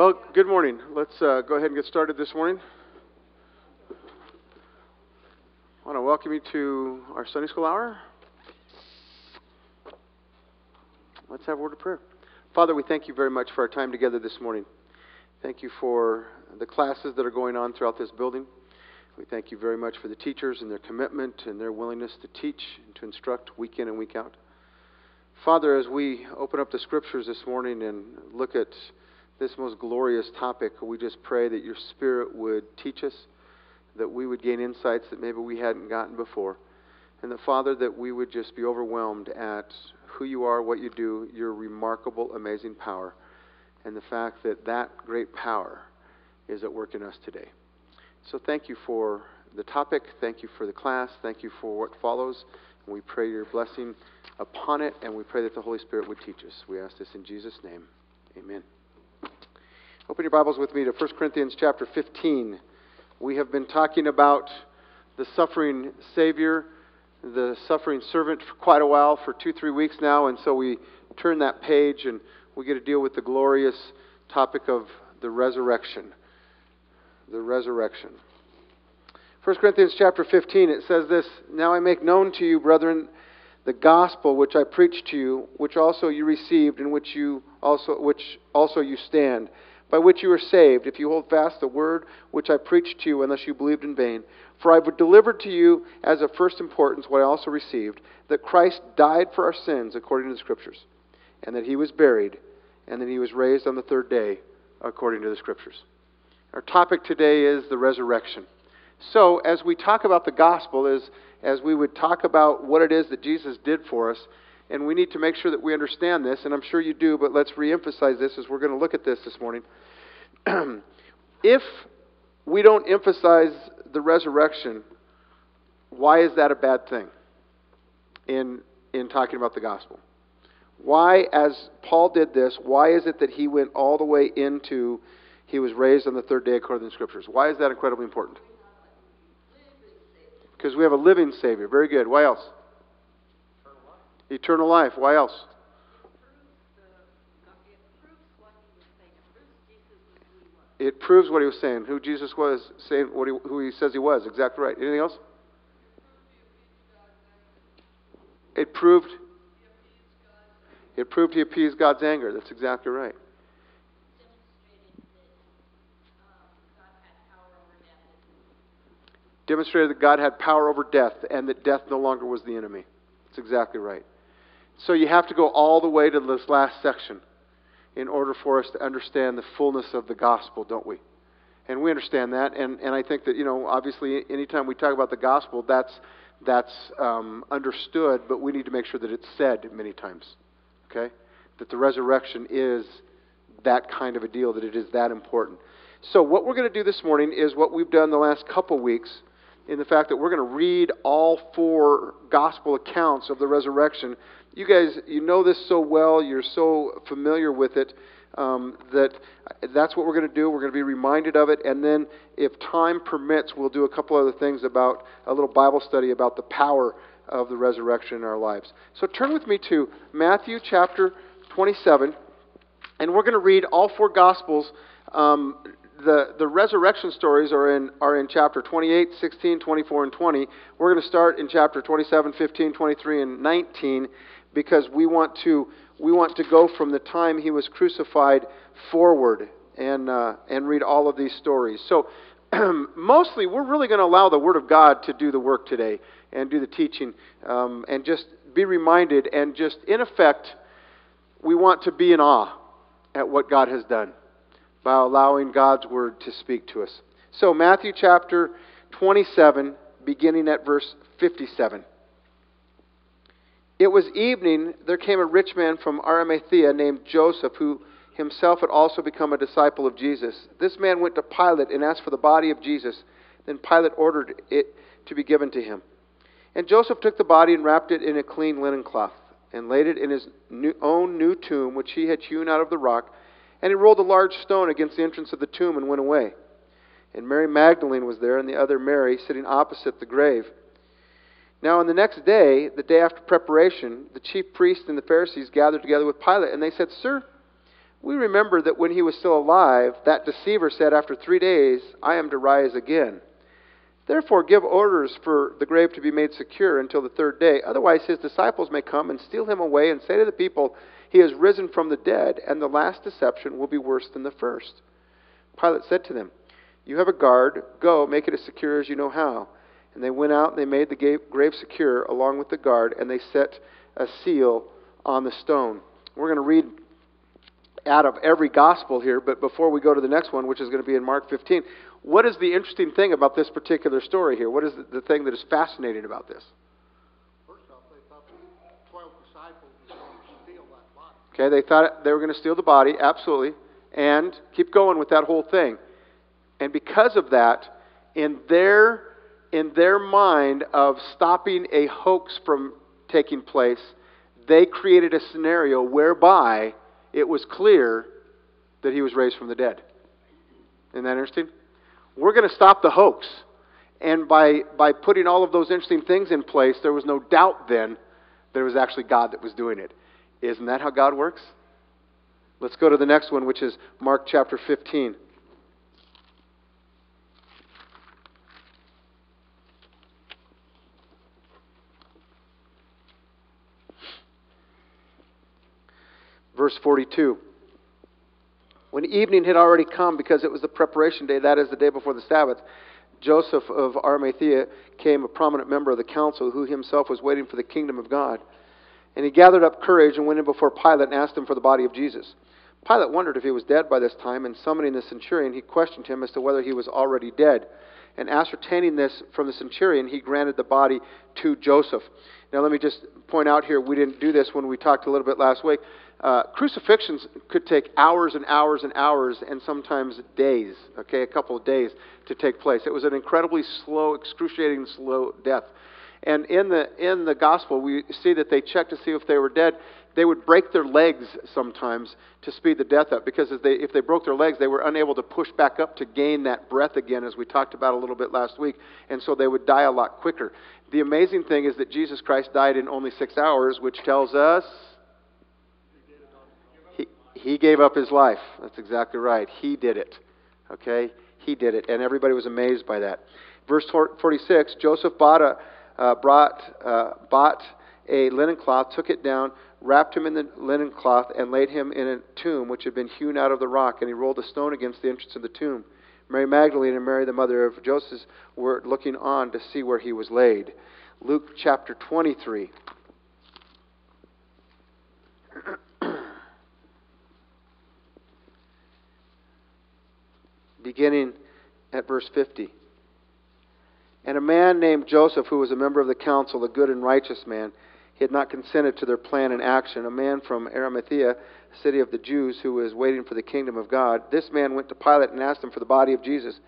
Well, good morning. Let's uh, go ahead and get started this morning. I want to welcome you to our Sunday school hour. Let's have a word of prayer. Father, we thank you very much for our time together this morning. Thank you for the classes that are going on throughout this building. We thank you very much for the teachers and their commitment and their willingness to teach and to instruct week in and week out. Father, as we open up the scriptures this morning and look at this most glorious topic, we just pray that your Spirit would teach us, that we would gain insights that maybe we hadn't gotten before, and that, Father, that we would just be overwhelmed at who you are, what you do, your remarkable, amazing power, and the fact that that great power is at work in us today. So thank you for the topic. Thank you for the class. Thank you for what follows. And we pray your blessing upon it, and we pray that the Holy Spirit would teach us. We ask this in Jesus' name. Amen. Open your Bibles with me to 1 Corinthians chapter 15. We have been talking about the suffering Savior, the suffering servant for quite a while, for two, three weeks now, and so we turn that page and we get to deal with the glorious topic of the resurrection. The resurrection. 1 Corinthians chapter 15, it says this Now I make known to you, brethren, the gospel which I preached to you, which also you received, in which you also which also you stand by which you are saved, if you hold fast the word which I preached to you, unless you believed in vain. For I have delivered to you as of first importance what I also received that Christ died for our sins according to the Scriptures, and that he was buried, and that he was raised on the third day according to the Scriptures. Our topic today is the resurrection. So, as we talk about the gospel, as, as we would talk about what it is that Jesus did for us, and we need to make sure that we understand this, and I'm sure you do, but let's reemphasize this as we're going to look at this this morning. if we don't emphasize the resurrection, why is that a bad thing in, in talking about the gospel? Why, as Paul did this, why is it that he went all the way into he was raised on the third day according to the scriptures? Why is that incredibly important? Because we have a living Savior. Very good. Why else? Eternal life. Why else? It proves what he was saying, who Jesus was, saying what he, who he says he was. Exactly right. Anything else? It proved. It proved he appeased God's anger. That's exactly right. Demonstrated that God had power over death and that death no longer was the enemy. That's exactly right. So you have to go all the way to this last section in order for us to understand the fullness of the gospel, don't we? And we understand that, and, and I think that, you know, obviously, anytime we talk about the gospel, that's, that's um, understood, but we need to make sure that it's said many times, okay? That the resurrection is that kind of a deal, that it is that important. So, what we're going to do this morning is what we've done the last couple weeks in the fact that we're going to read all four gospel accounts of the resurrection you guys, you know this so well, you're so familiar with it, um, that that's what we're going to do. We're going to be reminded of it, and then, if time permits, we'll do a couple other things about a little Bible study about the power of the resurrection in our lives. So turn with me to Matthew chapter 27, and we're going to read all four Gospels. Um, the, the resurrection stories are in, are in chapter 28, 16, 24, and 20. We're going to start in chapter 27, 15, 23, and 19 because we want to we want to go from the time he was crucified forward and uh, and read all of these stories. So mostly we're really going to allow the Word of God to do the work today and do the teaching um, and just be reminded and just in effect we want to be in awe at what God has done by allowing God's Word to speak to us. So Matthew chapter 27 beginning at verse 57. It was evening, there came a rich man from Arimathea named Joseph, who himself had also become a disciple of Jesus. This man went to Pilate and asked for the body of Jesus. Then Pilate ordered it to be given to him. And Joseph took the body and wrapped it in a clean linen cloth, and laid it in his new, own new tomb, which he had hewn out of the rock. And he rolled a large stone against the entrance of the tomb and went away. And Mary Magdalene was there, and the other Mary sitting opposite the grave. Now, on the next day, the day after preparation, the chief priests and the Pharisees gathered together with Pilate, and they said, Sir, We remember that when he was still alive, that deceiver said, After three days, I am to rise again. Therefore, give orders for the grave to be made secure until the third day. Otherwise, his disciples may come and steal him away and say to the people, He has risen from the dead, and the last deception will be worse than the first. Pilate said to them, You have a guard. Go, make it as secure as you know how. And they went out and they made the grave secure along with the guard, and they set a seal on the stone. We're going to read out of every gospel here, but before we go to the next one, which is going to be in Mark 15, what is the interesting thing about this particular story here? What is the, thing that is fascinating about this? First off, they thought the 12 disciples were going to steal that body. Okay, they thought they were going to steal the body, absolutely. And keep going with that whole thing. And because of that, in their in their mind of stopping a hoax from taking place, they created a scenario whereby it was clear that he was raised from the dead. Isn't that interesting? We're going to stop the hoax. And by, by putting all of those interesting things in place, there was no doubt then that it was actually God that was doing it. Isn't that how God works? Let's go to the next one, which is Mark chapter 15. Verse 42. When evening had already come, because it was the preparation day, that is the day before the Sabbath, Joseph of Arimathea came, a prominent member of the council, who himself was waiting for the kingdom of God. And he gathered up courage and went in before Pilate and asked him for the body of Jesus. Pilate wondered if he was dead by this time, and summoning the centurion, he questioned him as to whether he was already dead. And ascertaining this from the centurion, he granted the body to Joseph. Now, let me just point out here, we didn't do this when we talked a little bit last week. Uh, crucifixions could take hours and hours and hours and sometimes days, okay, a couple of days to take place. It was an incredibly slow, excruciating slow death. And in the, in the gospel, we see that they checked to see if they were dead. They would break their legs sometimes to speed the death up because they, if they broke their legs, they were unable to push back up to gain that breath again, as we talked about a little bit last week. And so they would die a lot quicker. The amazing thing is that Jesus Christ died in only six hours, which tells us he gave up his life. That's exactly right. He did it. Okay? He did it. And everybody was amazed by that. Verse 46 Joseph bought a, uh, brought, uh, bought a linen cloth, took it down, wrapped him in the linen cloth, and laid him in a tomb which had been hewn out of the rock. And he rolled a stone against the entrance of the tomb. Mary Magdalene and Mary, the mother of Joseph, were looking on to see where he was laid. Luke chapter 23. beginning at verse 50. And a man named Joseph, who was a member of the council, a good and righteous man, he had not consented to their plan and action. A man from Arimathea, a city of the Jews, who was waiting for the kingdom of God. This man went to Pilate and asked him for the body of Jesus.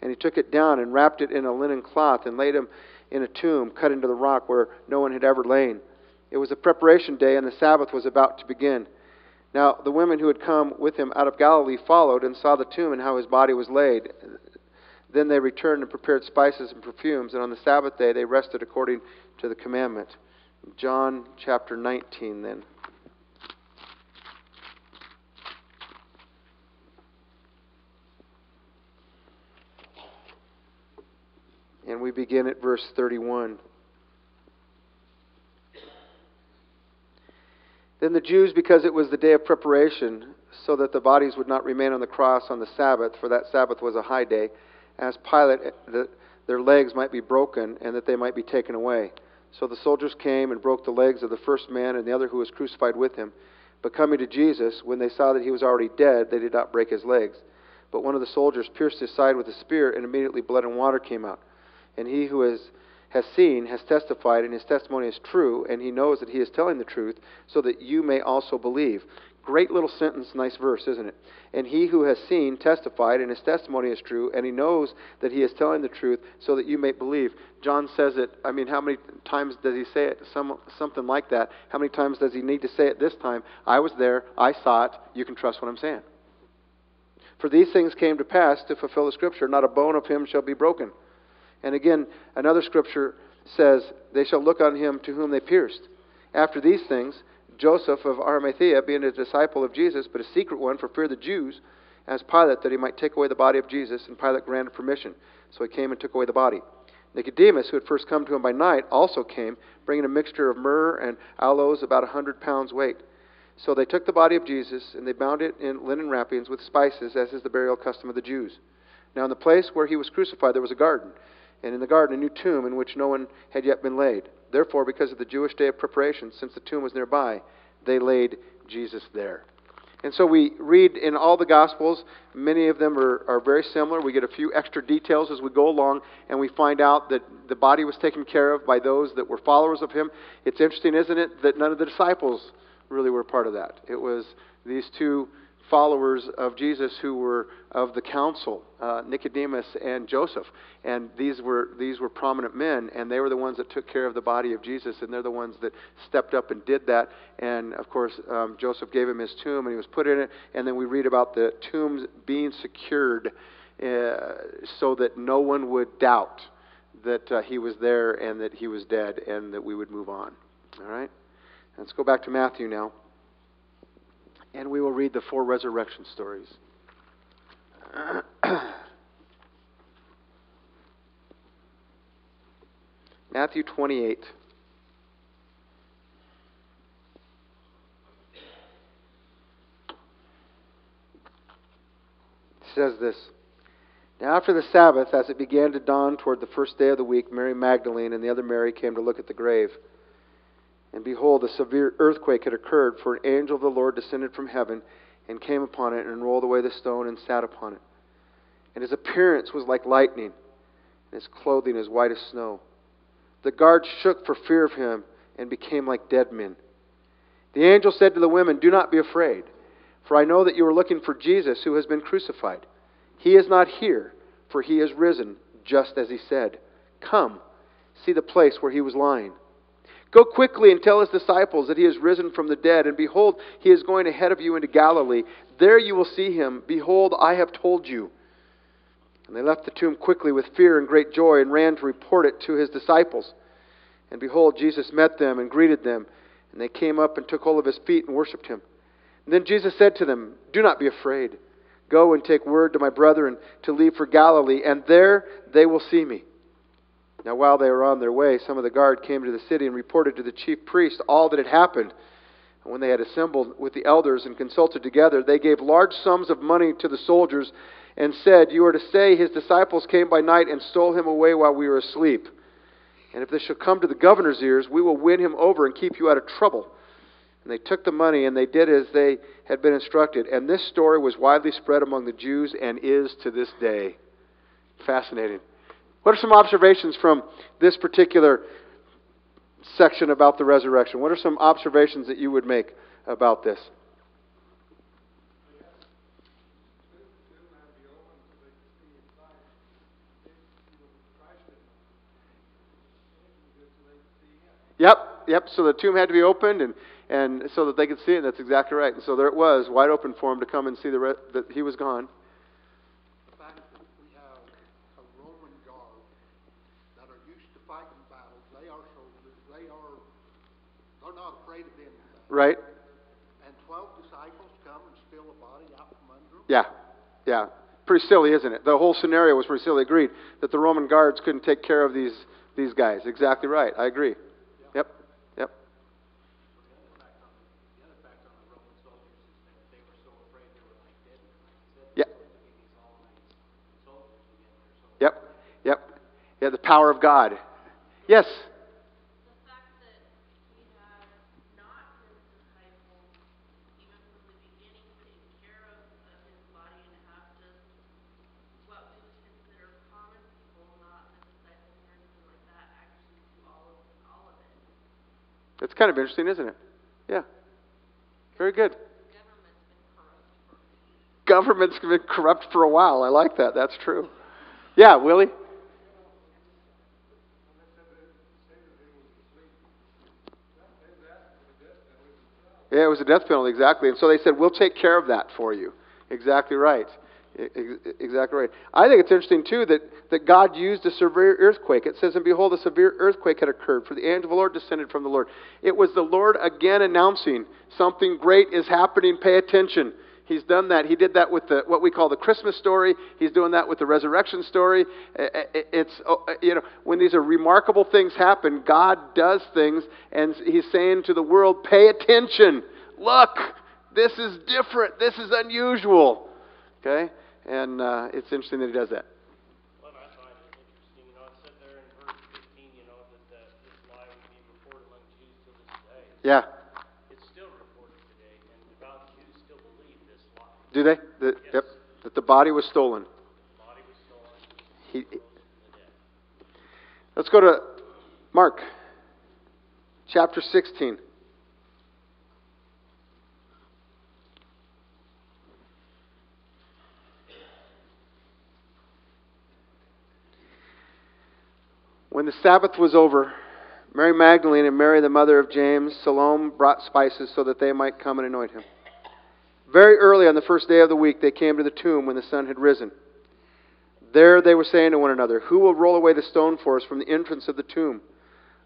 And he took it down and wrapped it in a linen cloth and laid him in a tomb cut into the rock where no one had ever lain. It was a preparation day, and the Sabbath was about to begin. Now, the women who had come with him out of Galilee followed and saw the tomb and how his body was laid. Then they returned and prepared spices and perfumes, and on the Sabbath day they rested according to the commandment. John chapter 19, then. And we begin at verse 31. Then the Jews, because it was the day of preparation, so that the bodies would not remain on the cross on the Sabbath, for that Sabbath was a high day, asked Pilate eh, that their legs might be broken and that they might be taken away. So the soldiers came and broke the legs of the first man and the other who was crucified with him. But coming to Jesus, when they saw that he was already dead, they did not break his legs. But one of the soldiers pierced his side with a spear, and immediately blood and water came out. And he who is has seen, has testified, and his testimony is true, and he knows that he is telling the truth, so that you may also believe. Great little sentence, nice verse, isn't it? And he who has seen testified, and his testimony is true, and he knows that he is telling the truth, so that you may believe. John says it, I mean, how many times does he say it? Some, something like that. How many times does he need to say it this time? I was there, I saw it, you can trust what I'm saying. For these things came to pass to fulfill the scripture not a bone of him shall be broken. And again, another scripture says, They shall look on him to whom they pierced. After these things, Joseph of Arimathea, being a disciple of Jesus, but a secret one for fear of the Jews, asked Pilate that he might take away the body of Jesus, and Pilate granted permission. So he came and took away the body. Nicodemus, who had first come to him by night, also came, bringing a mixture of myrrh and aloes about a hundred pounds weight. So they took the body of Jesus, and they bound it in linen wrappings with spices, as is the burial custom of the Jews. Now, in the place where he was crucified, there was a garden, and in the garden a new tomb in which no one had yet been laid. Therefore, because of the Jewish day of preparation, since the tomb was nearby, they laid Jesus there. And so we read in all the Gospels, many of them are, are very similar. We get a few extra details as we go along, and we find out that the body was taken care of by those that were followers of him. It's interesting, isn't it, that none of the disciples really were part of that. It was these two followers of Jesus who were of the council, uh, Nicodemus and Joseph, and these were these were prominent men, and they were the ones that took care of the body of Jesus, and they're the ones that stepped up and did that. And of course, um, Joseph gave him his tomb, and he was put in it. And then we read about the tombs being secured uh, so that no one would doubt that uh, he was there and that he was dead, and that we would move on. All right, let's go back to Matthew now and we will read the four resurrection stories. Matthew 28. says this Now, after the Sabbath, as it began to dawn toward the first day of the week, Mary Magdalene and the other Mary came to look at the grave. And behold, a severe earthquake had occurred, for an angel of the Lord descended from heaven and came upon it and rolled away the stone and sat upon it. And his appearance was like lightning, and his clothing as white as snow. The guards shook for fear of him and became like dead men. The angel said to the women, Do not be afraid, for I know that you are looking for Jesus who has been crucified. He is not here, for he is risen, just as he said. Come, see the place where he was lying. Go quickly and tell his disciples that he is risen from the dead, and behold, he is going ahead of you into Galilee. There you will see him. Behold, I have told you. And they left the tomb quickly with fear and great joy and ran to report it to his disciples. And behold, Jesus met them and greeted them. And they came up and took hold of his feet and worshipped him. And then Jesus said to them, Do not be afraid. Go and take word to my brethren to leave for Galilee, and there they will see me. Now, while they were on their way, some of the guard came to the city and reported to the chief priest all that had happened. And when they had assembled with the elders and consulted together, they gave large sums of money to the soldiers and said, You are to say his disciples came by night and stole him away while we were asleep. And if this shall come to the governor's ears, we will win him over and keep you out of trouble. And they took the money and they did as they had been instructed. And this story was widely spread among the Jews and is to this day. Fascinating. What are some observations from this particular section about the resurrection? What are some observations that you would make about this? Yep, yep. So the tomb had to be opened, and, and so that they could see it. That's exactly right. And so there it was, wide open for him to come and see the re- that he was gone. The fact that we have a Roman guard that are used to fighting battles, they are soldiers, they are, they're not afraid of anything. Right? And twelve disciples come and steal a body out from under them? Yeah, yeah. Pretty silly, isn't it? The whole scenario was pretty silly. Agreed that the Roman guards couldn't take care of these these guys. Exactly right. I agree. Yep, yep. Yeah. Yep, yep. Yeah, the power of God. Yes. the fact that he had not his disciples, even from the beginning, taken care of, of his body and have just what we would consider common people, not the disciples or anything like that, actually do all of, all of it. That's kind of interesting, isn't it? Yeah. Very good. Government's been corrupt for a while. I like that. That's true. Yeah, Willie? Yeah, it was a death penalty, exactly. And so they said, we'll take care of that for you. Exactly right. Ex- Exactly right. I think it's interesting, too, that, that God used a severe earthquake. It says, And behold, a severe earthquake had occurred, for the angel of the Lord descended from the Lord. It was the Lord again announcing something great is happening, pay attention. He's done that. He did that with the, what we call the Christmas story. He's doing that with the resurrection story. It's, oh, you know, when these are remarkable things happen, God does things, and He's saying to the world, pay attention. Look, this is different. This is unusual. Okay? And uh, it's interesting that He does that. Well, I find it interesting, you know, it said there in verse fifteen, you know, that, that this lie would be reported among Jews till this day. Yeah. It's still reported today, and devout Jews still believe this lie. Do they? That, Yep. That the body was stolen. The body was stolen, He, rose from the dead. let's go to Mark chapter 16. When the Sabbath was over, Mary Magdalene and Mary, the mother of James, Salome brought spices so that they might come and anoint him. Very early on the first day of the week, they came to the tomb when the sun had risen. There they were saying to one another, Who will roll away the stone for us from the entrance of the tomb?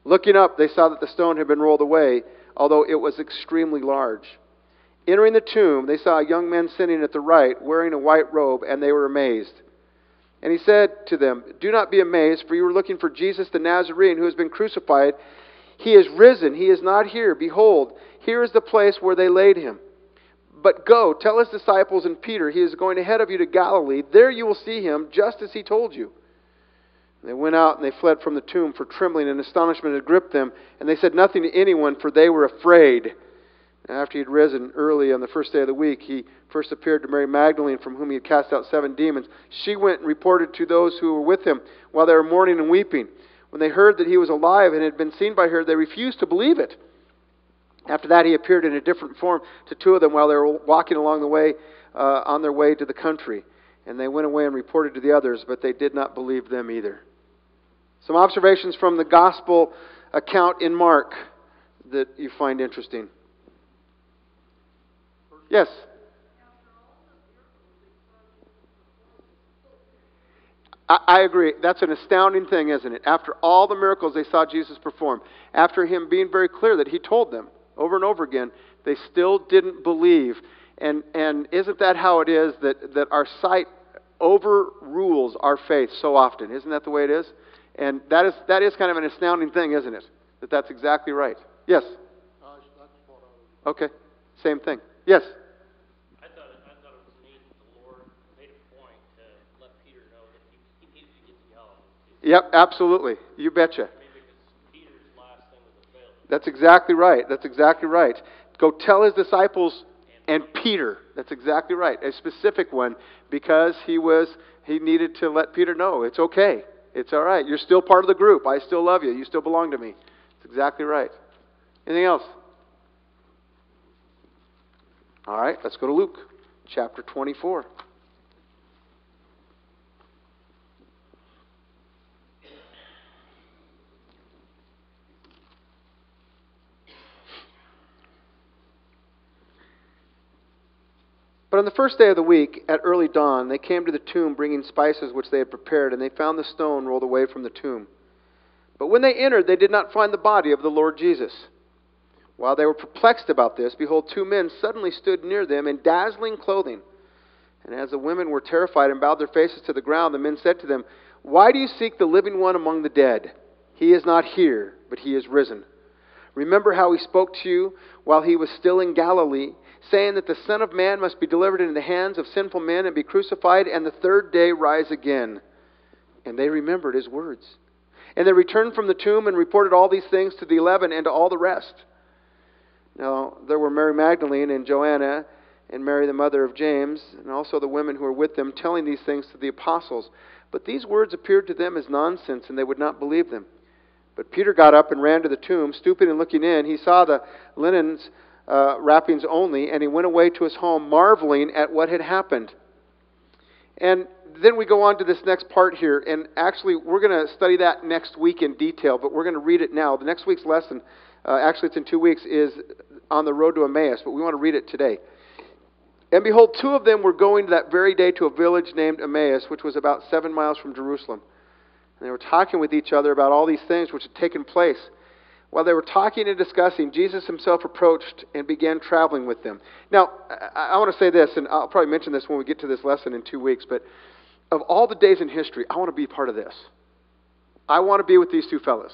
Looking up, they saw that the stone had been rolled away, although it was extremely large. Entering the tomb, they saw a young man sitting at the right, wearing a white robe, and they were amazed. And he said to them, Do not be amazed, for you are looking for Jesus the Nazarene who has been crucified. He is risen. He is not here. Behold, here is the place where they laid him. But go, tell his disciples and Peter, he is going ahead of you to Galilee. There you will see him, just as he told you. They went out and they fled from the tomb, for trembling and astonishment had gripped them, and they said nothing to anyone, for they were afraid. After he had risen early on the first day of the week, he first appeared to Mary Magdalene, from whom he had cast out seven demons. She went and reported to those who were with him while they were mourning and weeping. When they heard that he was alive and had been seen by her, they refused to believe it. After that, he appeared in a different form to two of them while they were walking along the way, uh, on their way to the country. And they went away and reported to the others, but they did not believe them either. Some observations from the gospel account in Mark that you find interesting. Yes? I, I agree. That's an astounding thing, isn't it? After all the miracles they saw Jesus perform, after him being very clear that he told them over and over again, they still didn't believe. And, and isn't that how it is that, that our sight overrules our faith so often? Isn't that the way it is? And that is, that is kind of an astounding thing, isn't it? That that's exactly right. Yes? That's what I was, Okay. Same thing. Yes? I thought, it- I thought it was neat that the Lord made a point to let Peter know that he, he needed to get to Galilee. too. Yep, absolutely. You betcha. I mean, because Peter's last thing was a failure. That's exactly right. That's exactly right. Go tell his disciples and Peter. That's exactly right. A specific one because he was he needed to let Peter know it's okay. It's all right. You're still part of the group. I still love you. You still belong to me. It's exactly right. Anything else? All right, let's go to Luke chapter 24. But on the first day of the week, at early dawn, they came to the tomb bringing spices which they had prepared, and they found the stone rolled away from the tomb. But when they entered, they did not find the body of the Lord Jesus. While they were perplexed about this, behold, two men suddenly stood near them in dazzling clothing. And as the women were terrified and bowed their faces to the ground, the men said to them, Why do you seek the living one among the dead? He is not here, but he is risen. Remember how he spoke to you while he was still in Galilee, saying that the Son of Man must be delivered into the hands of sinful men and be crucified, and the third day rise again. And they remembered his words. And they returned from the tomb and reported all these things to the eleven and to all the rest. Now, there were Mary Magdalene and Joanna and Mary, the mother of James, and also the women who were with them, telling these things to the apostles. But these words appeared to them as nonsense, and they would not believe them. But Peter got up and ran to the tomb. Stooping and looking in, he saw the linens uh, wrappings only, and he went away to his home, marveling at what had happened. And then we go on to this next part here, and actually, we're going to study that next week in detail, but we're going to read it now. The next week's lesson, uh, actually, it's in two weeks, is on the road to Emmaus, but we want to read it today. And behold, two of them were going that very day to a village named Emmaus, which was about seven miles from Jerusalem. And they were talking with each other about all these things which had taken place. While they were talking and discussing, Jesus himself approached and began traveling with them. Now, I, I want to say this, and I'll probably mention this when we get to this lesson in two weeks, but of all the days in history, I want to be part of this. I want to be with these two fellows.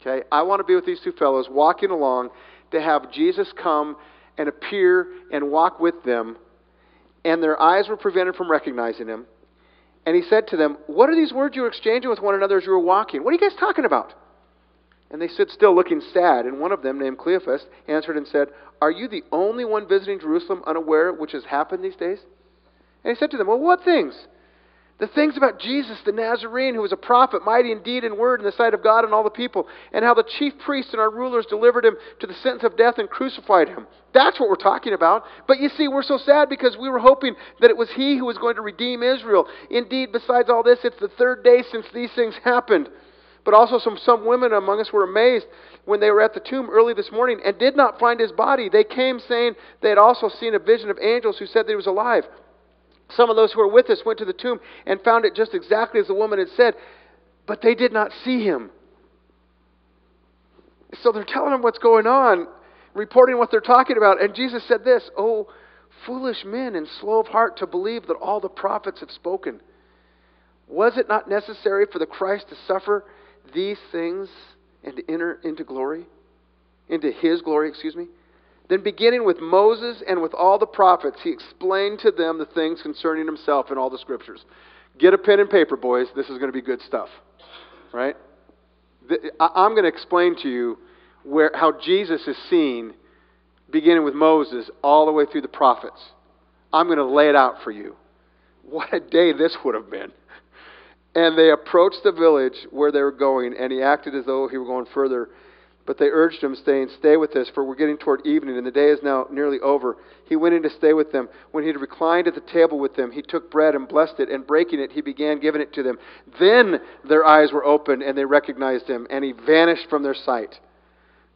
Okay? I want to be with these two fellows walking along to have Jesus come and appear and walk with them, and their eyes were prevented from recognizing him. And he said to them, What are these words you were exchanging with one another as you were walking? What are you guys talking about? And they stood still looking sad. And one of them, named Cleophas, answered and said, Are you the only one visiting Jerusalem unaware which has happened these days? And he said to them, Well, what things? The things about Jesus the Nazarene, who was a prophet, mighty in deed and word in the sight of God and all the people, and how the chief priests and our rulers delivered him to the sentence of death and crucified him. That's what we're talking about. But you see, we're so sad because we were hoping that it was he who was going to redeem Israel. Indeed, besides all this, it's the third day since these things happened. But also, some, some women among us were amazed when they were at the tomb early this morning and did not find his body. They came saying they had also seen a vision of angels who said that he was alive. Some of those who were with us went to the tomb and found it just exactly as the woman had said, but they did not see him. So they're telling him what's going on, reporting what they're talking about. And Jesus said this Oh, foolish men and slow of heart to believe that all the prophets have spoken. Was it not necessary for the Christ to suffer these things and to enter into glory? Into his glory, excuse me? Then, beginning with Moses and with all the prophets, he explained to them the things concerning himself in all the scriptures. Get a pen and paper, boys. This is going to be good stuff. Right? I'm going to explain to you where, how Jesus is seen, beginning with Moses, all the way through the prophets. I'm going to lay it out for you. What a day this would have been. And they approached the village where they were going, and he acted as though he were going further. But they urged him, saying, Stay with us, for we're getting toward evening, and the day is now nearly over. He went in to stay with them. When he had reclined at the table with them, he took bread and blessed it, and breaking it, he began giving it to them. Then their eyes were opened, and they recognized him, and he vanished from their sight.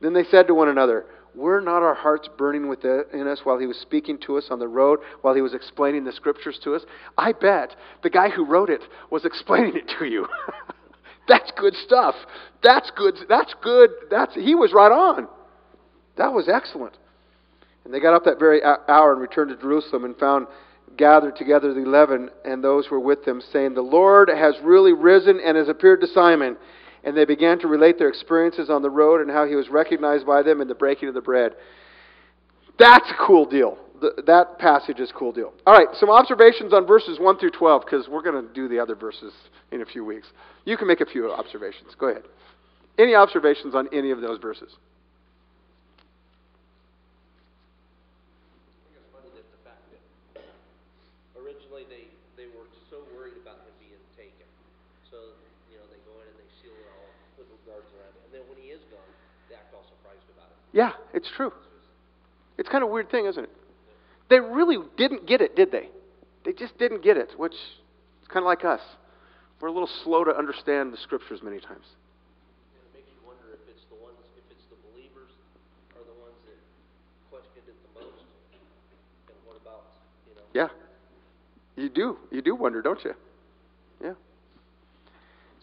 Then they said to one another, Were not our hearts burning within us while he was speaking to us on the road, while he was explaining the scriptures to us? I bet the guy who wrote it was explaining it to you. That's good stuff. That's good. That's good. That's he was right on. That was excellent. And they got up that very hour and returned to Jerusalem and found gathered together the eleven and those who were with them, saying, "The Lord has really risen and has appeared to Simon." And they began to relate their experiences on the road and how he was recognized by them in the breaking of the bread. That's a cool deal. The, that passage is cool deal. All right, some observations on verses 1 through 12 because we're going to do the other verses in a few weeks. You can make a few observations. Go ahead. Any observations on any of those verses? originally they, they were so worried about him being taken. So, you know, they go in and they seal it all, put guards around it. And then when he is gone, they act all surprised about it. Yeah, it's true. It's kind of a weird thing, isn't it? They really didn't get it, did they? They just didn't get it, which is kind of like us. We're a little slow to understand the scriptures many times. And it makes you wonder if it's the ones, if it's the believers are the ones that questioned it the most. And what about, you know? Yeah. You do. You do wonder, don't you? Yeah.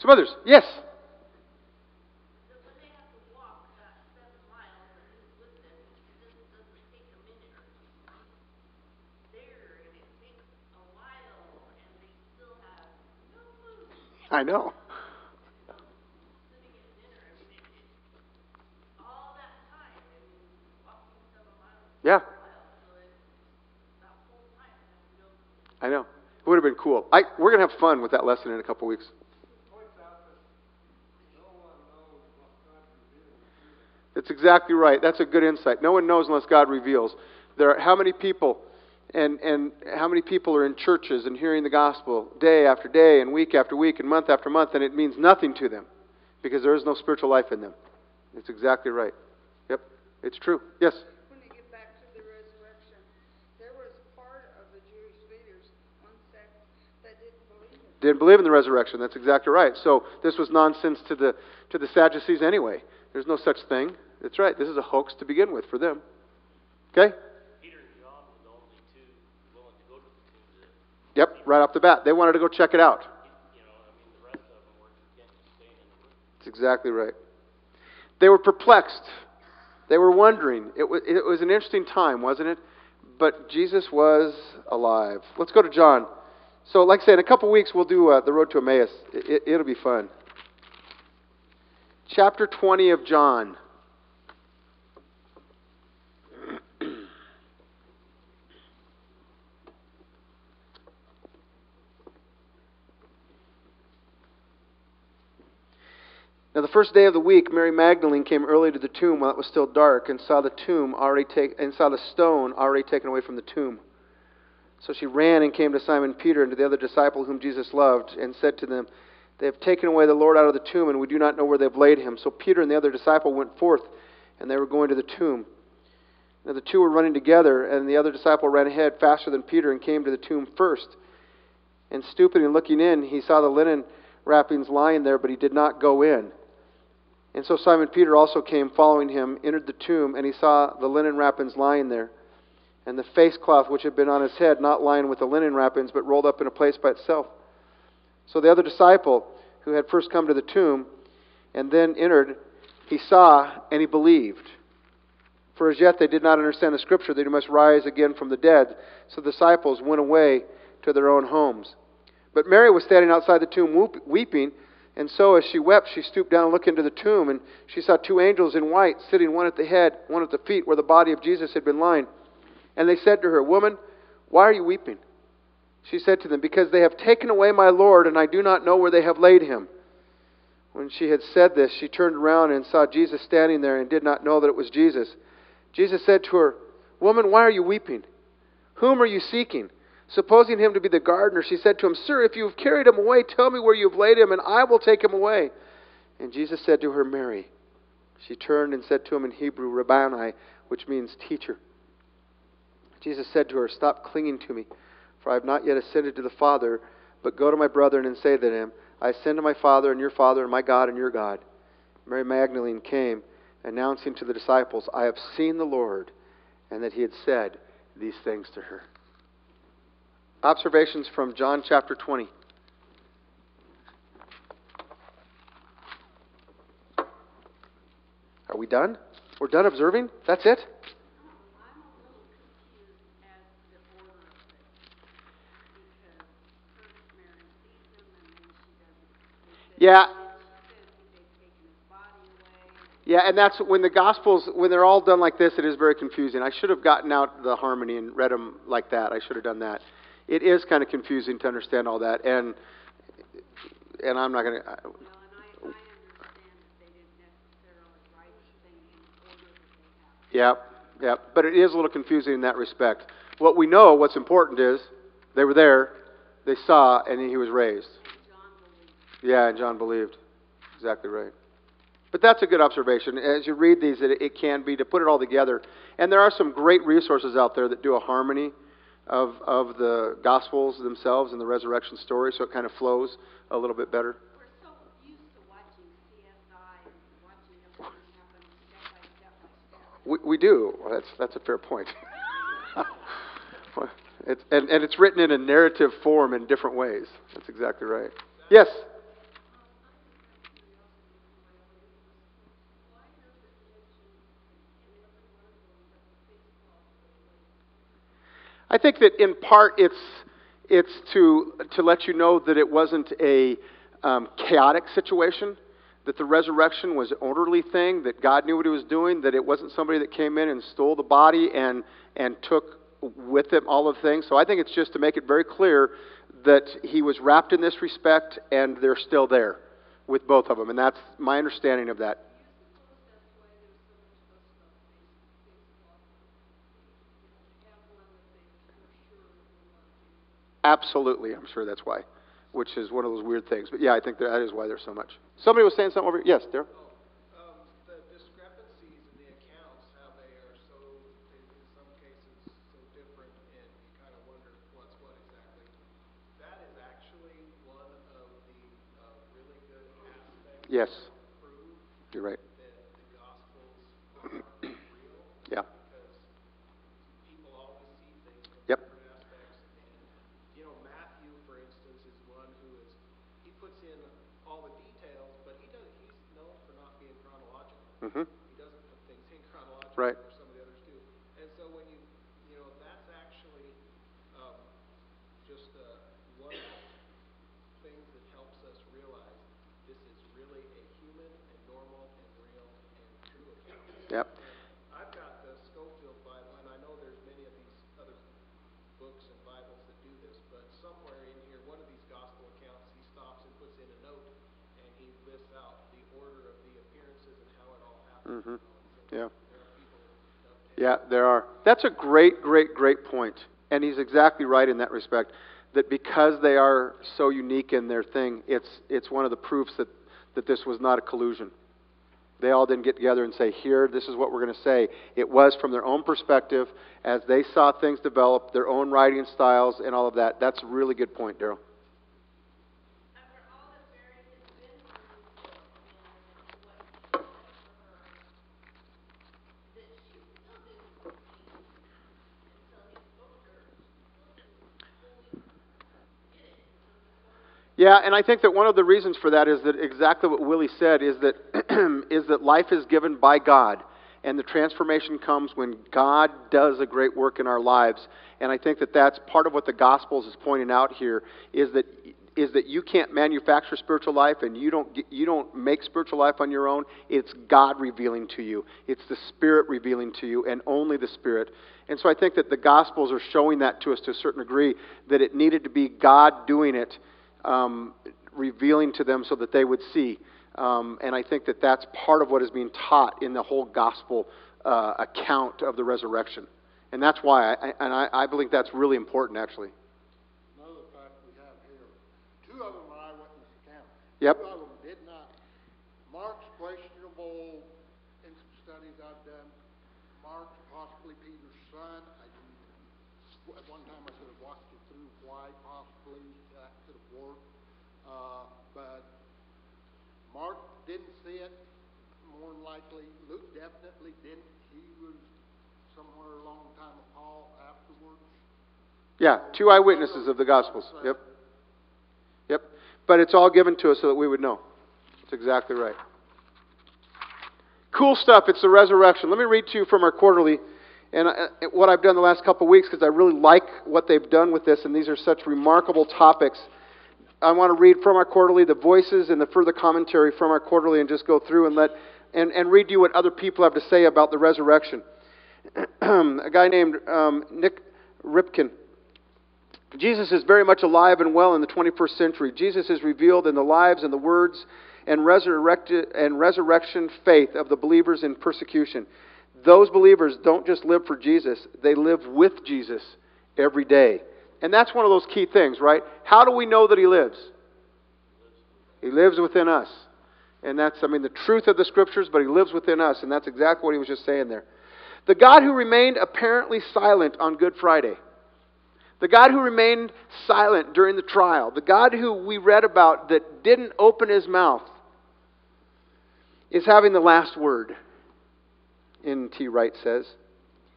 Some others. Yes. that when they have to walk that seven miles and he's with them, it just doesn't take a minute or two. He's there and it takes a while and they still have no food, I know. sitting at dinner, I mean, it, it, all that time, I mean, walking seven miles is Yeah. a while, so it's, that whole time, they have no food. I know. It would have been cool. I, we're going to have fun with that lesson in a couple weeks. That's exactly right. That's a good insight. No one knows unless God reveals. There are how many people and, and how many people are in churches and hearing the gospel day after day and week after week and month after month, and it means nothing to them because there is no spiritual life in them. It's exactly right. Yep, it's true. Yes? When you get back to the resurrection, there was part of the Jewish leaders, one sect, that didn't believe it. Didn't believe in the resurrection. That's exactly right. So this was nonsense to the to the Sadducees anyway. There's no such thing. That's right. This is a hoax to begin with for them. Okay? Peter and John were the only two Yep, right off the bat. They wanted to go check it out. You know, I mean, the rest of them were content just staying in the room. That's exactly right. They were perplexed. They were wondering. It was, it was an interesting time, wasn't it? But Jesus was alive. Let's go to John. So, like I said, in a couple weeks we'll do uh, the road to Emmaus. It, it, it'll be fun. Chapter 20 of John. Now, the first day of the week, Mary Magdalene came early to the tomb while it was still dark, and saw the tomb already take, and saw the stone already taken away from the tomb. So she ran and came to Simon Peter and to the other disciple whom Jesus loved, and said to them, They have taken away the Lord out of the tomb, and we do not know where they have laid him. So Peter and the other disciple went forth, and they were going to the tomb. Now the two were running together, and the other disciple ran ahead faster than Peter and came to the tomb first. And stooping and looking in, he saw the linen wrappings lying there, but he did not go in. And so Simon Peter also came following him, entered the tomb, and he saw the linen wrappings lying there, and the face cloth which had been on his head not lying with the linen wrappings, but rolled up in a place by itself. So the other disciple, who had first come to the tomb and then entered, he saw and he believed. For as yet they did not understand the scripture that he must rise again from the dead. So the disciples went away to their own homes. But Mary was standing outside the tomb weeping. And so, as she wept, she stooped down and looked into the tomb, and she saw two angels in white sitting, one at the head, one at the feet, where the body of Jesus had been lying. And they said to her, Woman, why are you weeping? She said to them, Because they have taken away my Lord, and I do not know where they have laid him. When she had said this, she turned around and saw Jesus standing there, and did not know that it was Jesus. Jesus said to her, Woman, why are you weeping? Whom are you seeking? Supposing him to be the gardener, she said to him, Sir, if you have carried him away, tell me where you have laid him, and I will take him away. And Jesus said to her, Mary. She turned and said to him in Hebrew, Rabboni, which means teacher. Jesus said to her, Stop clinging to me, for I have not yet ascended to the Father, but go to my brethren and say to them, I ascend to my Father and your Father, and my God and your God. Mary Magdalene came, announcing to the disciples, I have seen the Lord, and that he had said these things to her. Observations from John chapter 20. Are we done? We're done observing? That's it? Yeah. Yeah, and that's when the Gospels, when they're all done like this, it is very confusing. I should have gotten out the harmony and read them like that. I should have done that. It is kind of confusing to understand all that, and and I'm not going to. Well, and I, I understand that they didn't necessarily write the thing in the order that they have. Yep, yep. But it is a little confusing in that respect. What we know, what's important is they were there, they saw, and he was raised. John. Yeah, and John believed. Exactly right. But that's a good observation. As you read these, it, it can be to put it all together. And there are some great resources out there that do a harmony of, of the Gospels themselves and the resurrection story, so it kind of flows a little bit better. We're so used to watching CSI and watching everything happen step step. We, we do. Well, that's, that's a fair point. It's, and, and it's written in a narrative form in different ways. That's exactly right. Yes? I think that in part it's, it's to, to let you know that it wasn't a um, chaotic situation, that the resurrection was an orderly thing, that God knew what he was doing, that it wasn't somebody that came in and stole the body and, and took with him all of things. So I think it's just to make it very clear that he was wrapped in this respect and they're still there with both of them. And that's my understanding of that. Absolutely, I'm sure that's why, which is one of those weird things. But yeah, I think that is why there's so much. Somebody was saying something over here. Yes, there. Um, the discrepancies in the accounts, how they are so, in in some cases, so different, and you kind of wonder what's what exactly. That is actually one of the, uh, really good aspects. Yes, to Prove you're right. that the Gospels are real, Yeah. because people always see things from Yep. different aspects, and, you know, Matthew puts in all the details, but he does, he's known for not being chronological. hmm He doesn't put things in chronological, Right. where some of the others do. And so when you, you know, that's actually, um, just, uh, one of the things that helps us realize this is really a human and normal and real and true account. Yep. I've got the Scofield Bible, and I know there's many of these other books and Bibles that do this, but somewhere in here, one of these gospel accounts, he stops and puts in a note, and he lists out the order of the appearances and how it all happened. Mhm. you know, and so Yeah. There are people that dovetail. Yeah, there are. That's a great, great, great point. And he's exactly right in that respect. That because they are so unique in their thing, it's, it's one of the proofs that, that this was not a collusion. They all didn't get together and say, Here, this is what we're going to say. It was from their own perspective as they saw things develop, their own writing styles, and all of that. That's a really good point, Daryl. After all that Mary has been through and what he said for her, that she still didn't believe until he spoke to her. She still didn't fully get it. Yeah, and I think that one of the reasons for that is that exactly what Willie said is that is that life is given by God, and the transformation comes when God does a great work in our lives. And I think that that's part of what the Gospels is pointing out here is that is that you can't manufacture spiritual life and you don't get, you don't make spiritual life on your own. It's God revealing to you. It's the Spirit revealing to you, and only the Spirit. And so I think that the Gospels are showing that to us to a certain degree that it needed to be God doing it um, revealing to them so that they would see. Um, and I think that that's part of what is being taught in the whole gospel uh, account of the resurrection. And that's why, I, and I, I believe that's really important, actually. Another fact we have here, two of them are eyewitness accounts. Yep. Two of them did not. Mark's questionable in some studies I've done. Mark's possibly Peter's son. I, at one time I could have walked you through why possibly that could have worked. Uh, but Mark didn't see it, more than likely. Luke definitely didn't. He was somewhere along the time of Paul afterwards. Yeah, two eyewitnesses of the Gospels. Yep. Yep. But it's all given to us so that we would know. That's exactly right. Cool stuff. It's the resurrection. Let me read to you from our quarterly and uh, what I've done the last couple of weeks because I really like what they've done with this, and these are such remarkable topics. I want to read from our quarterly the voices and the further commentary from our quarterly and just go through and let and, and read you what other people have to say about the resurrection. a guy named um, Nik Ripken. Jesus is very much alive and well in the 21st century. Jesus is revealed in the lives and the words and, resurrected, and resurrection faith of the believers in persecution. Those believers don't just live for Jesus, they live with Jesus every day. And that's one of those key things, right? How do we know that He lives? He lives within us. And that's, I mean, the truth of the Scriptures, but He lives within us. And that's exactly what He was just saying there. The God who remained apparently silent on Good Friday. The God who remained silent during the trial. The God who we read about that didn't open his mouth is having the last word, N.T. Wright says.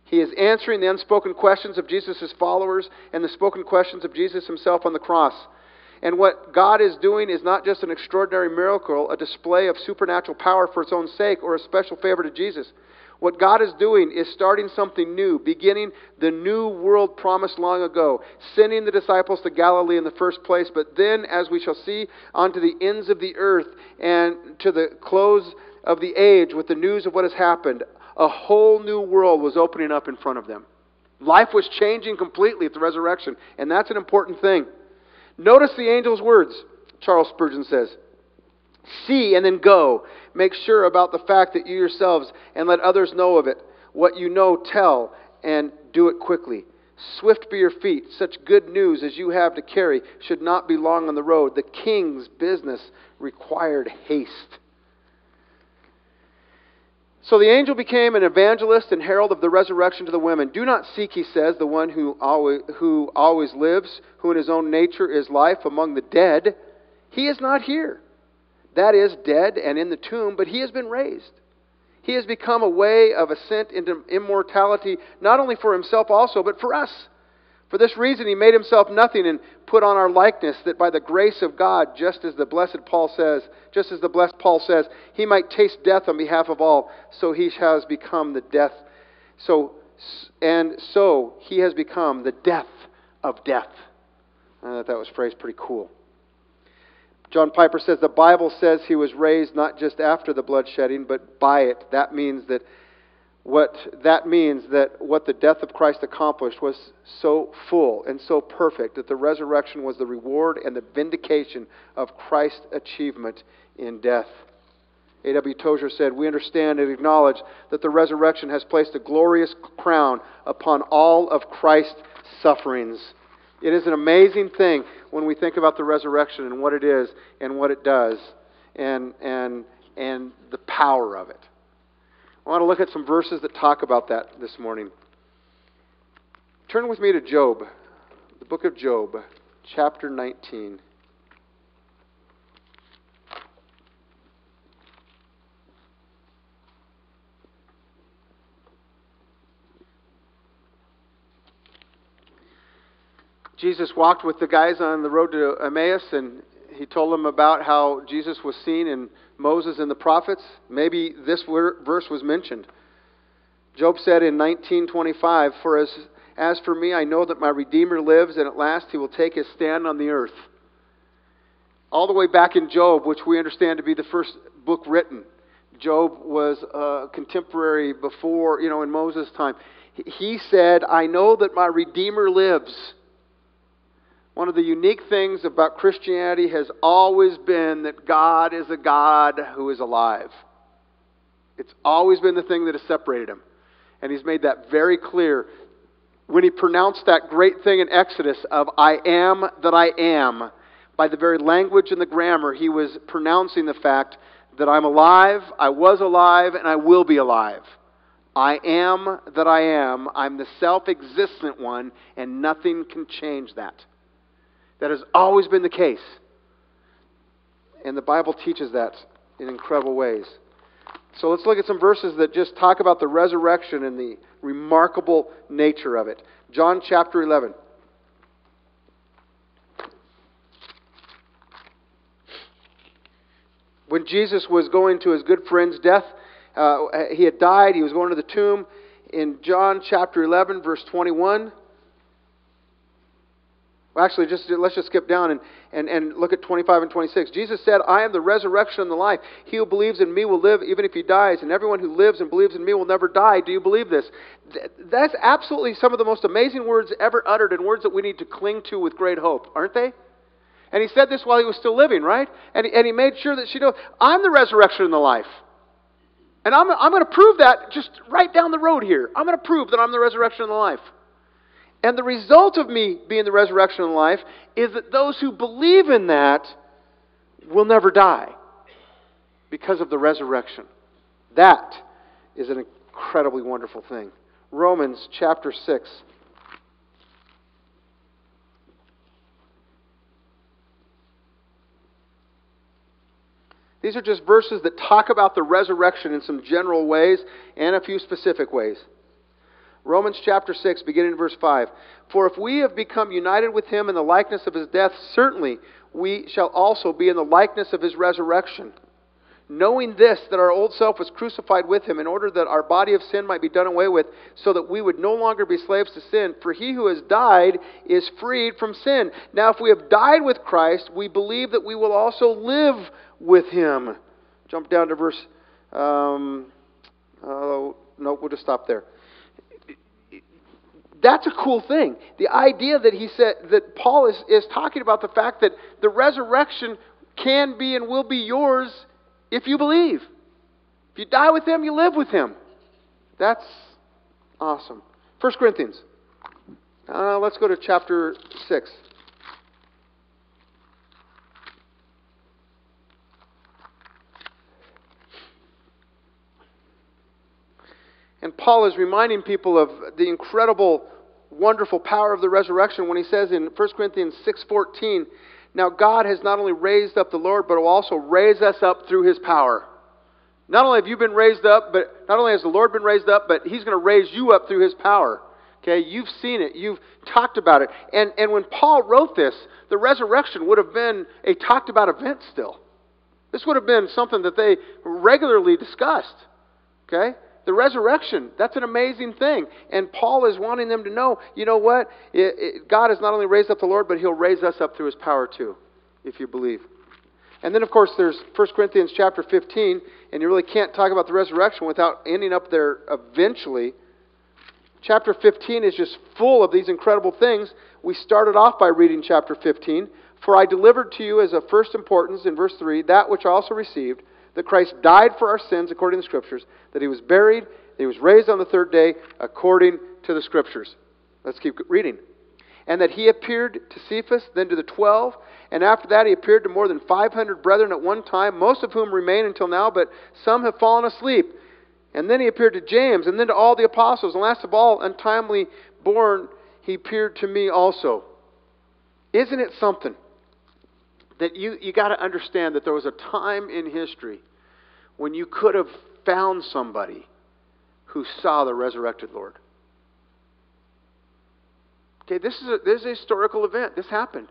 He is answering the unspoken questions of Jesus' followers and the spoken questions of Jesus himself on the cross. And what God is doing is not just an extraordinary miracle, a display of supernatural power for its own sake, or a special favor to Jesus. What God is doing is starting something new, beginning the new world promised long ago, sending the disciples to Galilee in the first place, but then, as we shall see, onto the ends of the earth and to the close of the age with the news of what has happened. A whole new world was opening up in front of them. Life was changing completely at the resurrection, and that's an important thing. Notice the angel's words, Charles Spurgeon says. See and then go. Make sure about the fact that you yourselves and let others know of it. What you know, tell and do it quickly. Swift be your feet. Such good news as you have to carry should not be long on the road. The king's business required haste. So the angel became an evangelist and herald of the resurrection to the women. Do not seek, he says, the one who always, who always lives, who in his own nature is life among the dead. He is not here. That is, dead and in the tomb, but he has been raised. He has become a way of ascent into immortality, not only for himself also, but for us. For this reason, he made himself nothing and put on our likeness, that by the grace of God, just as the blessed Paul says, just as the blessed Paul says, he might taste death on behalf of all, so he has become the death. So, and so he has become the death of death. I thought that was phrased pretty cool. John Piper says the Bible says he was raised not just after the bloodshedding, but by it. That means that what that means that what the death of Christ accomplished was so full and so perfect that the resurrection was the reward and the vindication of Christ's achievement in death. A.W. Tozer said, We understand and acknowledge that the resurrection has placed a glorious crown upon all of Christ's sufferings. It is an amazing thing when we think about the resurrection and what it is and what it does and, and, and the power of it. I want to look at some verses that talk about that this morning. Turn with me to Job, the book of Job, chapter 19. Jesus walked with the guys on the road to Emmaus, and he told them about how Jesus was seen in Moses and the prophets. Maybe this verse was mentioned. Job said in 1925, For as, as for me, I know that my Redeemer lives, and at last he will take his stand on the earth. All the way back in Job, which we understand to be the first book written. Job was a contemporary before, you know, in Moses' time. He said, I know that my Redeemer lives. One of the unique things about Christianity has always been that God is a God who is alive. It's always been the thing that has separated him. And he's made that very clear when he pronounced that great thing in Exodus of I am that I am. By the very language and the grammar, he was pronouncing the fact that I'm alive, I was alive, and I will be alive. I am that I am. I'm the self existent one, and nothing can change that. That has always been the case. And the Bible teaches that in incredible ways. So let's look at some verses that just talk about the resurrection and the remarkable nature of it. John chapter 11. When Jesus was going to his good friend's death, uh, he had died, he was going to the tomb. In John chapter 11, verse 21, well, actually, just, let's just skip down and, and, and look at 25 and 26. Jesus said, I am the resurrection and the life. He who believes in me will live even if he dies, and everyone who lives and believes in me will never die. Do you believe this? That's absolutely some of the most amazing words ever uttered and words that we need to cling to with great hope, aren't they? And he said this while he was still living, right? And and he made sure that she knows, I'm the resurrection and the life. And I'm, I'm going to prove that just right down the road here. I'm going to prove that I'm the resurrection and the life. And the result of me being the resurrection and life is that those who believe in that will never die because of the resurrection. That is an incredibly wonderful thing. Romans chapter 6. These are just verses that talk about the resurrection in some general ways and a few specific ways. Romans chapter 6, beginning in verse 5. For if we have become united with him in the likeness of his death, certainly we shall also be in the likeness of his resurrection. Knowing this, that our old self was crucified with him in order that our body of sin might be done away with, so that we would no longer be slaves to sin. For he who has died is freed from sin. Now, if we have died with Christ, we believe that we will also live with him. Jump down to verse. Um, uh, no, we'll just stop there. That's a cool thing. The idea that he said that Paul is, is talking about the fact that the resurrection can be and will be yours if you believe. If you die with him, you live with him. That's awesome. 1 Corinthians. Uh, let's go to chapter 6. And Paul is reminding people of the incredible, wonderful power of the resurrection when he says in 1 Corinthians 6:14, "Now God has not only raised up the Lord, but will also raise us up through his power." Not only have you been raised up, but not only has the Lord been raised up, but he's going to raise you up through his power. Okay, you've seen it, you've talked about it. And, and when Paul wrote this, the resurrection would have been a talked about event still. This would have been something that they regularly discussed. Okay? The resurrection, that's an amazing thing. And Paul is wanting them to know you know what? It, it, God has not only raised up the Lord, but he'll raise us up through his power too, if you believe. And then, of course, there's 1 Corinthians chapter 15, and you really can't talk about the resurrection without ending up there eventually Chapter 15 is just full of these incredible things. We started off by reading chapter 15. For I delivered to you as of first importance, in verse 3, that which I also received, that Christ died for our sins according to the Scriptures, that he was buried, that he was raised on the third day according to the Scriptures. Let's keep reading. And that he appeared to Cephas, then to the twelve, and after that he appeared to more than 500 brethren at one time, most of whom remain until now, but some have fallen asleep. And then he appeared to James, and then to all the apostles. And last of all, untimely born, he appeared to me also. Isn't it something that you, you got to understand that there was a time in history when you could have found somebody who saw the resurrected Lord? Okay, this is a, this is a historical event. This happened.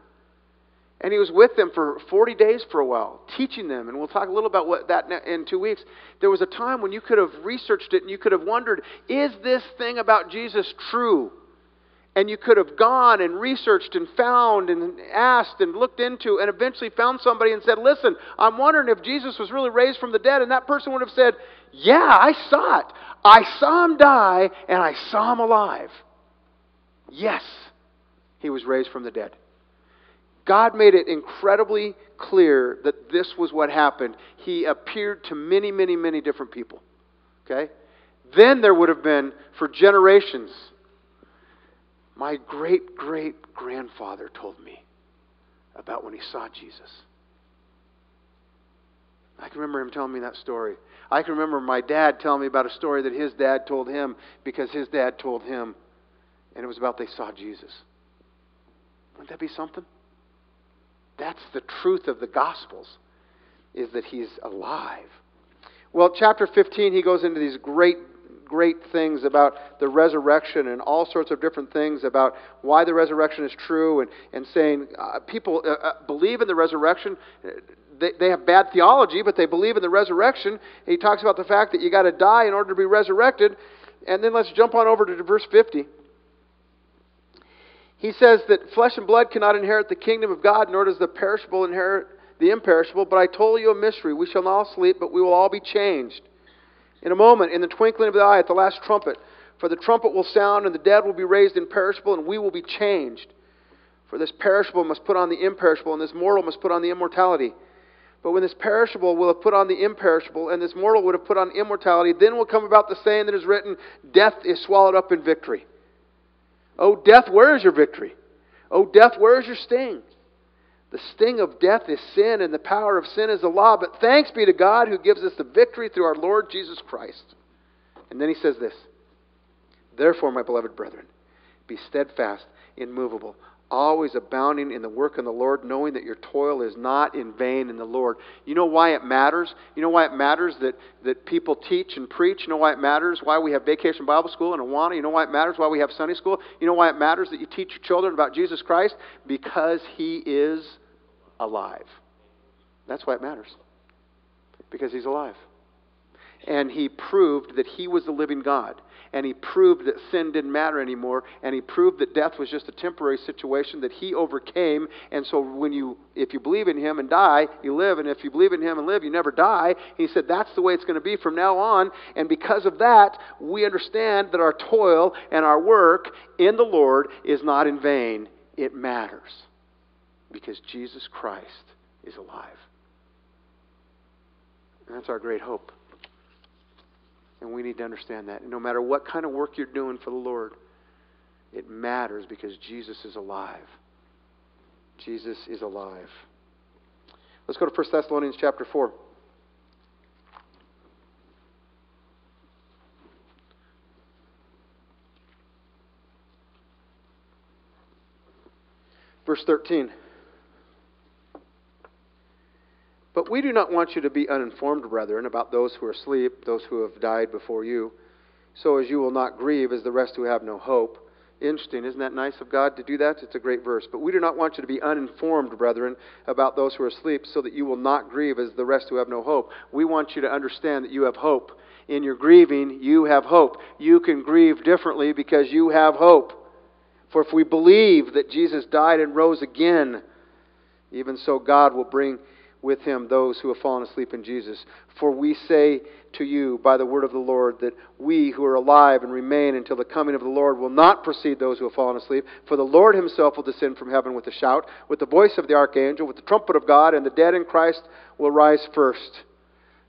And he was with them for 40 days for a while, teaching them. And we'll talk a little about what that in two weeks. There was a time when you could have researched it and you could have wondered, is this thing about Jesus true? And you could have gone and researched and found and asked and looked into and eventually found somebody and said, Listen, I'm wondering if Jesus was really raised from the dead. And that person would have said, Yeah, I saw it. I saw him die and I saw him alive. Yes, he was raised from the dead. God made it incredibly clear that this was what happened. He appeared to many, many, many different people. Okay? Then there would have been, for generations, my great great grandfather told me about when he saw Jesus. I can remember him telling me that story. I can remember my dad telling me about a story that his dad told him because his dad told him, and it was about they saw Jesus. Wouldn't that be something? That's the truth of the Gospels, is that he's alive. Well, chapter 15, he goes into these great, great things about the resurrection and all sorts of different things about why the resurrection is true and, and saying uh, people uh, uh, believe in the resurrection. They, they have bad theology, but they believe in the resurrection. He talks about the fact that you got to die in order to be resurrected. And then let's jump on over to verse 50. He says that flesh and blood cannot inherit the kingdom of God, nor does the perishable inherit the imperishable. But I told you a mystery. We shall not all sleep, but we will all be changed. In a moment, in the twinkling of the eye, at the last trumpet. For the trumpet will sound, and the dead will be raised imperishable, and we will be changed. For this perishable must put on the imperishable, and this mortal must put on the immortality. But when this perishable will have put on the imperishable, and this mortal would have put on immortality, then will come about the saying that is written Death is swallowed up in victory. Oh, death, where is your victory? Oh, death, where is your sting? The sting of death is sin, and the power of sin is the law. But thanks be to God who gives us the victory through our Lord Jesus Christ. And then he says this Therefore, my beloved brethren, be steadfast, immovable, always abounding in the work of the Lord, knowing that your toil is not in vain in the Lord. You know why it matters? You know why it matters that, that people teach and preach? You know why it matters why we have Vacation Bible School in Awana? You know why it matters why we have Sunday School? You know why it matters that you teach your children about Jesus Christ? Because He is alive. That's why it matters. Because He's alive. And He proved that He was the living God and he proved that sin didn't matter anymore, and he proved that death was just a temporary situation that he overcame. And so, when you, if you believe in him and die, you live, and if you believe in him and live, you never die. He said that's the way it's going to be from now on. And because of that, we understand that our toil and our work in the Lord is not in vain. It matters because Jesus Christ is alive. And that's our great hope. And we need to understand that. No matter what kind of work you're doing for the Lord, it matters because Jesus is alive. Jesus is alive. Let's go to 1 Thessalonians chapter 4. Verse 13. But we do not want you to be uninformed, brethren, about those who are asleep, those who have died before you, so as you will not grieve as the rest who have no hope. Interesting. Isn't that nice of God to do that? It's a great verse. But we do not want you to be uninformed, brethren, about those who are asleep, so that you will not grieve as the rest who have no hope. We want you to understand that you have hope. In your grieving, you have hope. You can grieve differently because you have hope. For if we believe that Jesus died and rose again, even so God will bring with him those who have fallen asleep in Jesus. For we say to you by the word of the Lord that we who are alive and remain until the coming of the Lord will not precede those who have fallen asleep. For the Lord himself will descend from heaven with a shout, with the voice of the archangel, with the trumpet of God, and the dead in Christ will rise first.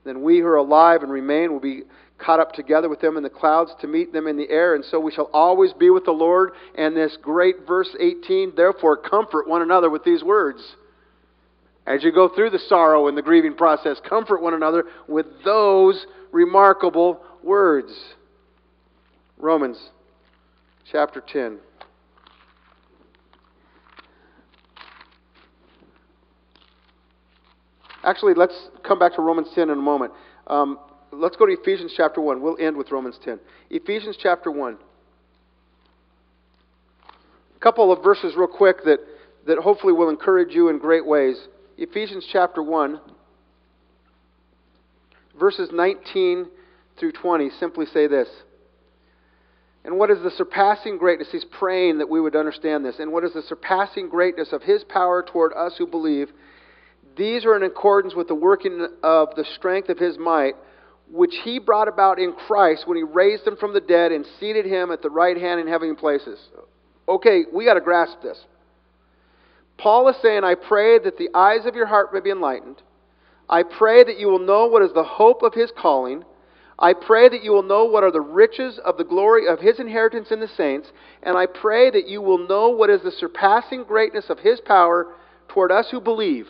Then we who are alive and remain will be caught up together with them in the clouds to meet them in the air, and so we shall always be with the Lord. And this great verse 18, therefore comfort one another with these words. As you go through the sorrow and the grieving process, comfort one another with those remarkable words. Romans chapter 10. Actually, let's come back to Romans 10 in a moment. Um, let's go to Ephesians chapter 1. We'll end with Romans 10. Ephesians chapter 1. A couple of verses, real quick, that, that hopefully will encourage you in great ways. Ephesians chapter 1, verses 19 through 20 simply say this. And what is the surpassing greatness? He's praying that we would understand this. And what is the surpassing greatness of his power toward us who believe? These are in accordance with the working of the strength of his might, which he brought about in Christ when he raised him from the dead and seated him at the right hand in heavenly places. Okay, we got to grasp this. Paul is saying, I pray that the eyes of your heart may be enlightened. I pray that you will know what is the hope of his calling. I pray that you will know what are the riches of the glory of his inheritance in the saints. And I pray that you will know what is the surpassing greatness of his power toward us who believe.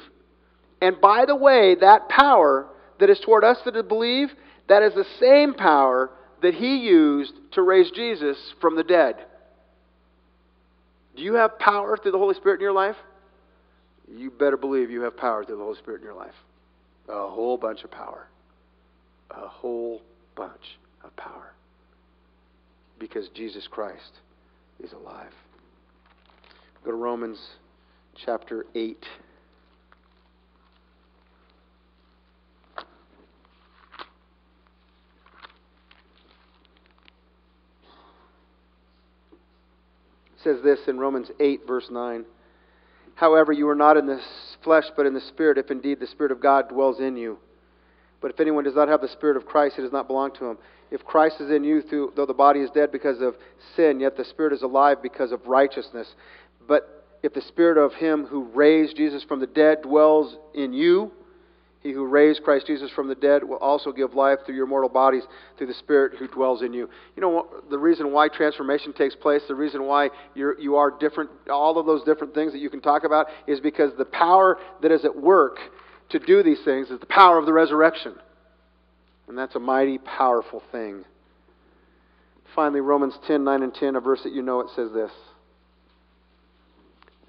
And by the way, that power that is toward us that believe, that is the same power that he used to raise Jesus from the dead. Do you have power through the Holy Spirit in your life? You better believe you have power through the Holy Spirit in your life. A whole bunch of power. A whole bunch of power. Because Jesus Christ is alive. Go to Romans chapter 8. It says this in Romans 8, verse 9. However, you are not in the flesh, but in the Spirit, if indeed the Spirit of God dwells in you. But if anyone does not have the Spirit of Christ, he does not belong to him. If Christ is in you, through, though the body is dead because of sin, yet the Spirit is alive because of righteousness. But if the Spirit of him who raised Jesus from the dead dwells in you, he who raised Christ Jesus from the dead will also give life through your mortal bodies through the Spirit who dwells in you. You know, the reason why transformation takes place, the reason why you're, you are different, all of those different things that you can talk about, is because the power that is at work to do these things is the power of the resurrection. And that's a mighty, powerful thing. Finally, Romans 10 9 and 10, a verse that you know, it says this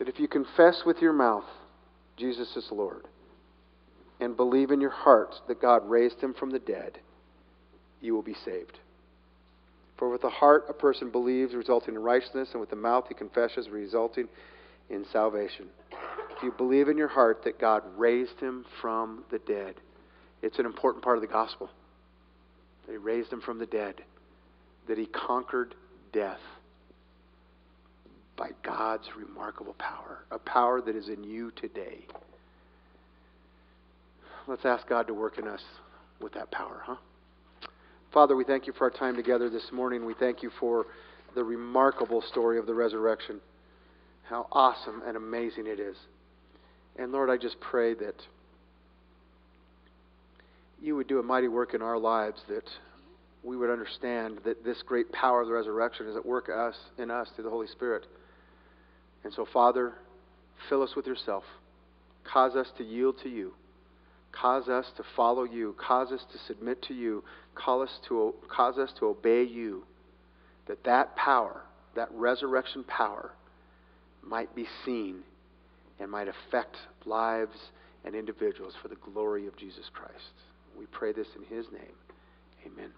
that if you confess with your mouth Jesus is Lord, and believe in your heart that God raised him from the dead, you will be saved. For with the heart a person believes, resulting in righteousness, and with the mouth he confesses, resulting in salvation. If you believe in your heart that God raised him from the dead, it's an important part of the gospel. That he raised him from the dead, that he conquered death by God's remarkable power, a power that is in you today. Let's ask God to work in us with that power, huh? Father, we thank you for our time together this morning. We thank you for the remarkable story of the resurrection. How awesome and amazing it is. And Lord, I just pray that you would do a mighty work in our lives, that we would understand that this great power of the resurrection is at work us in us through the Holy Spirit. And so, Father, fill us with yourself. Cause us to yield to you. Cause us to follow you. Cause us to submit to you. Cause us to, cause us to obey you. That that power, that resurrection power, might be seen and might affect lives and individuals for the glory of Jesus Christ. We pray this in his name. Amen.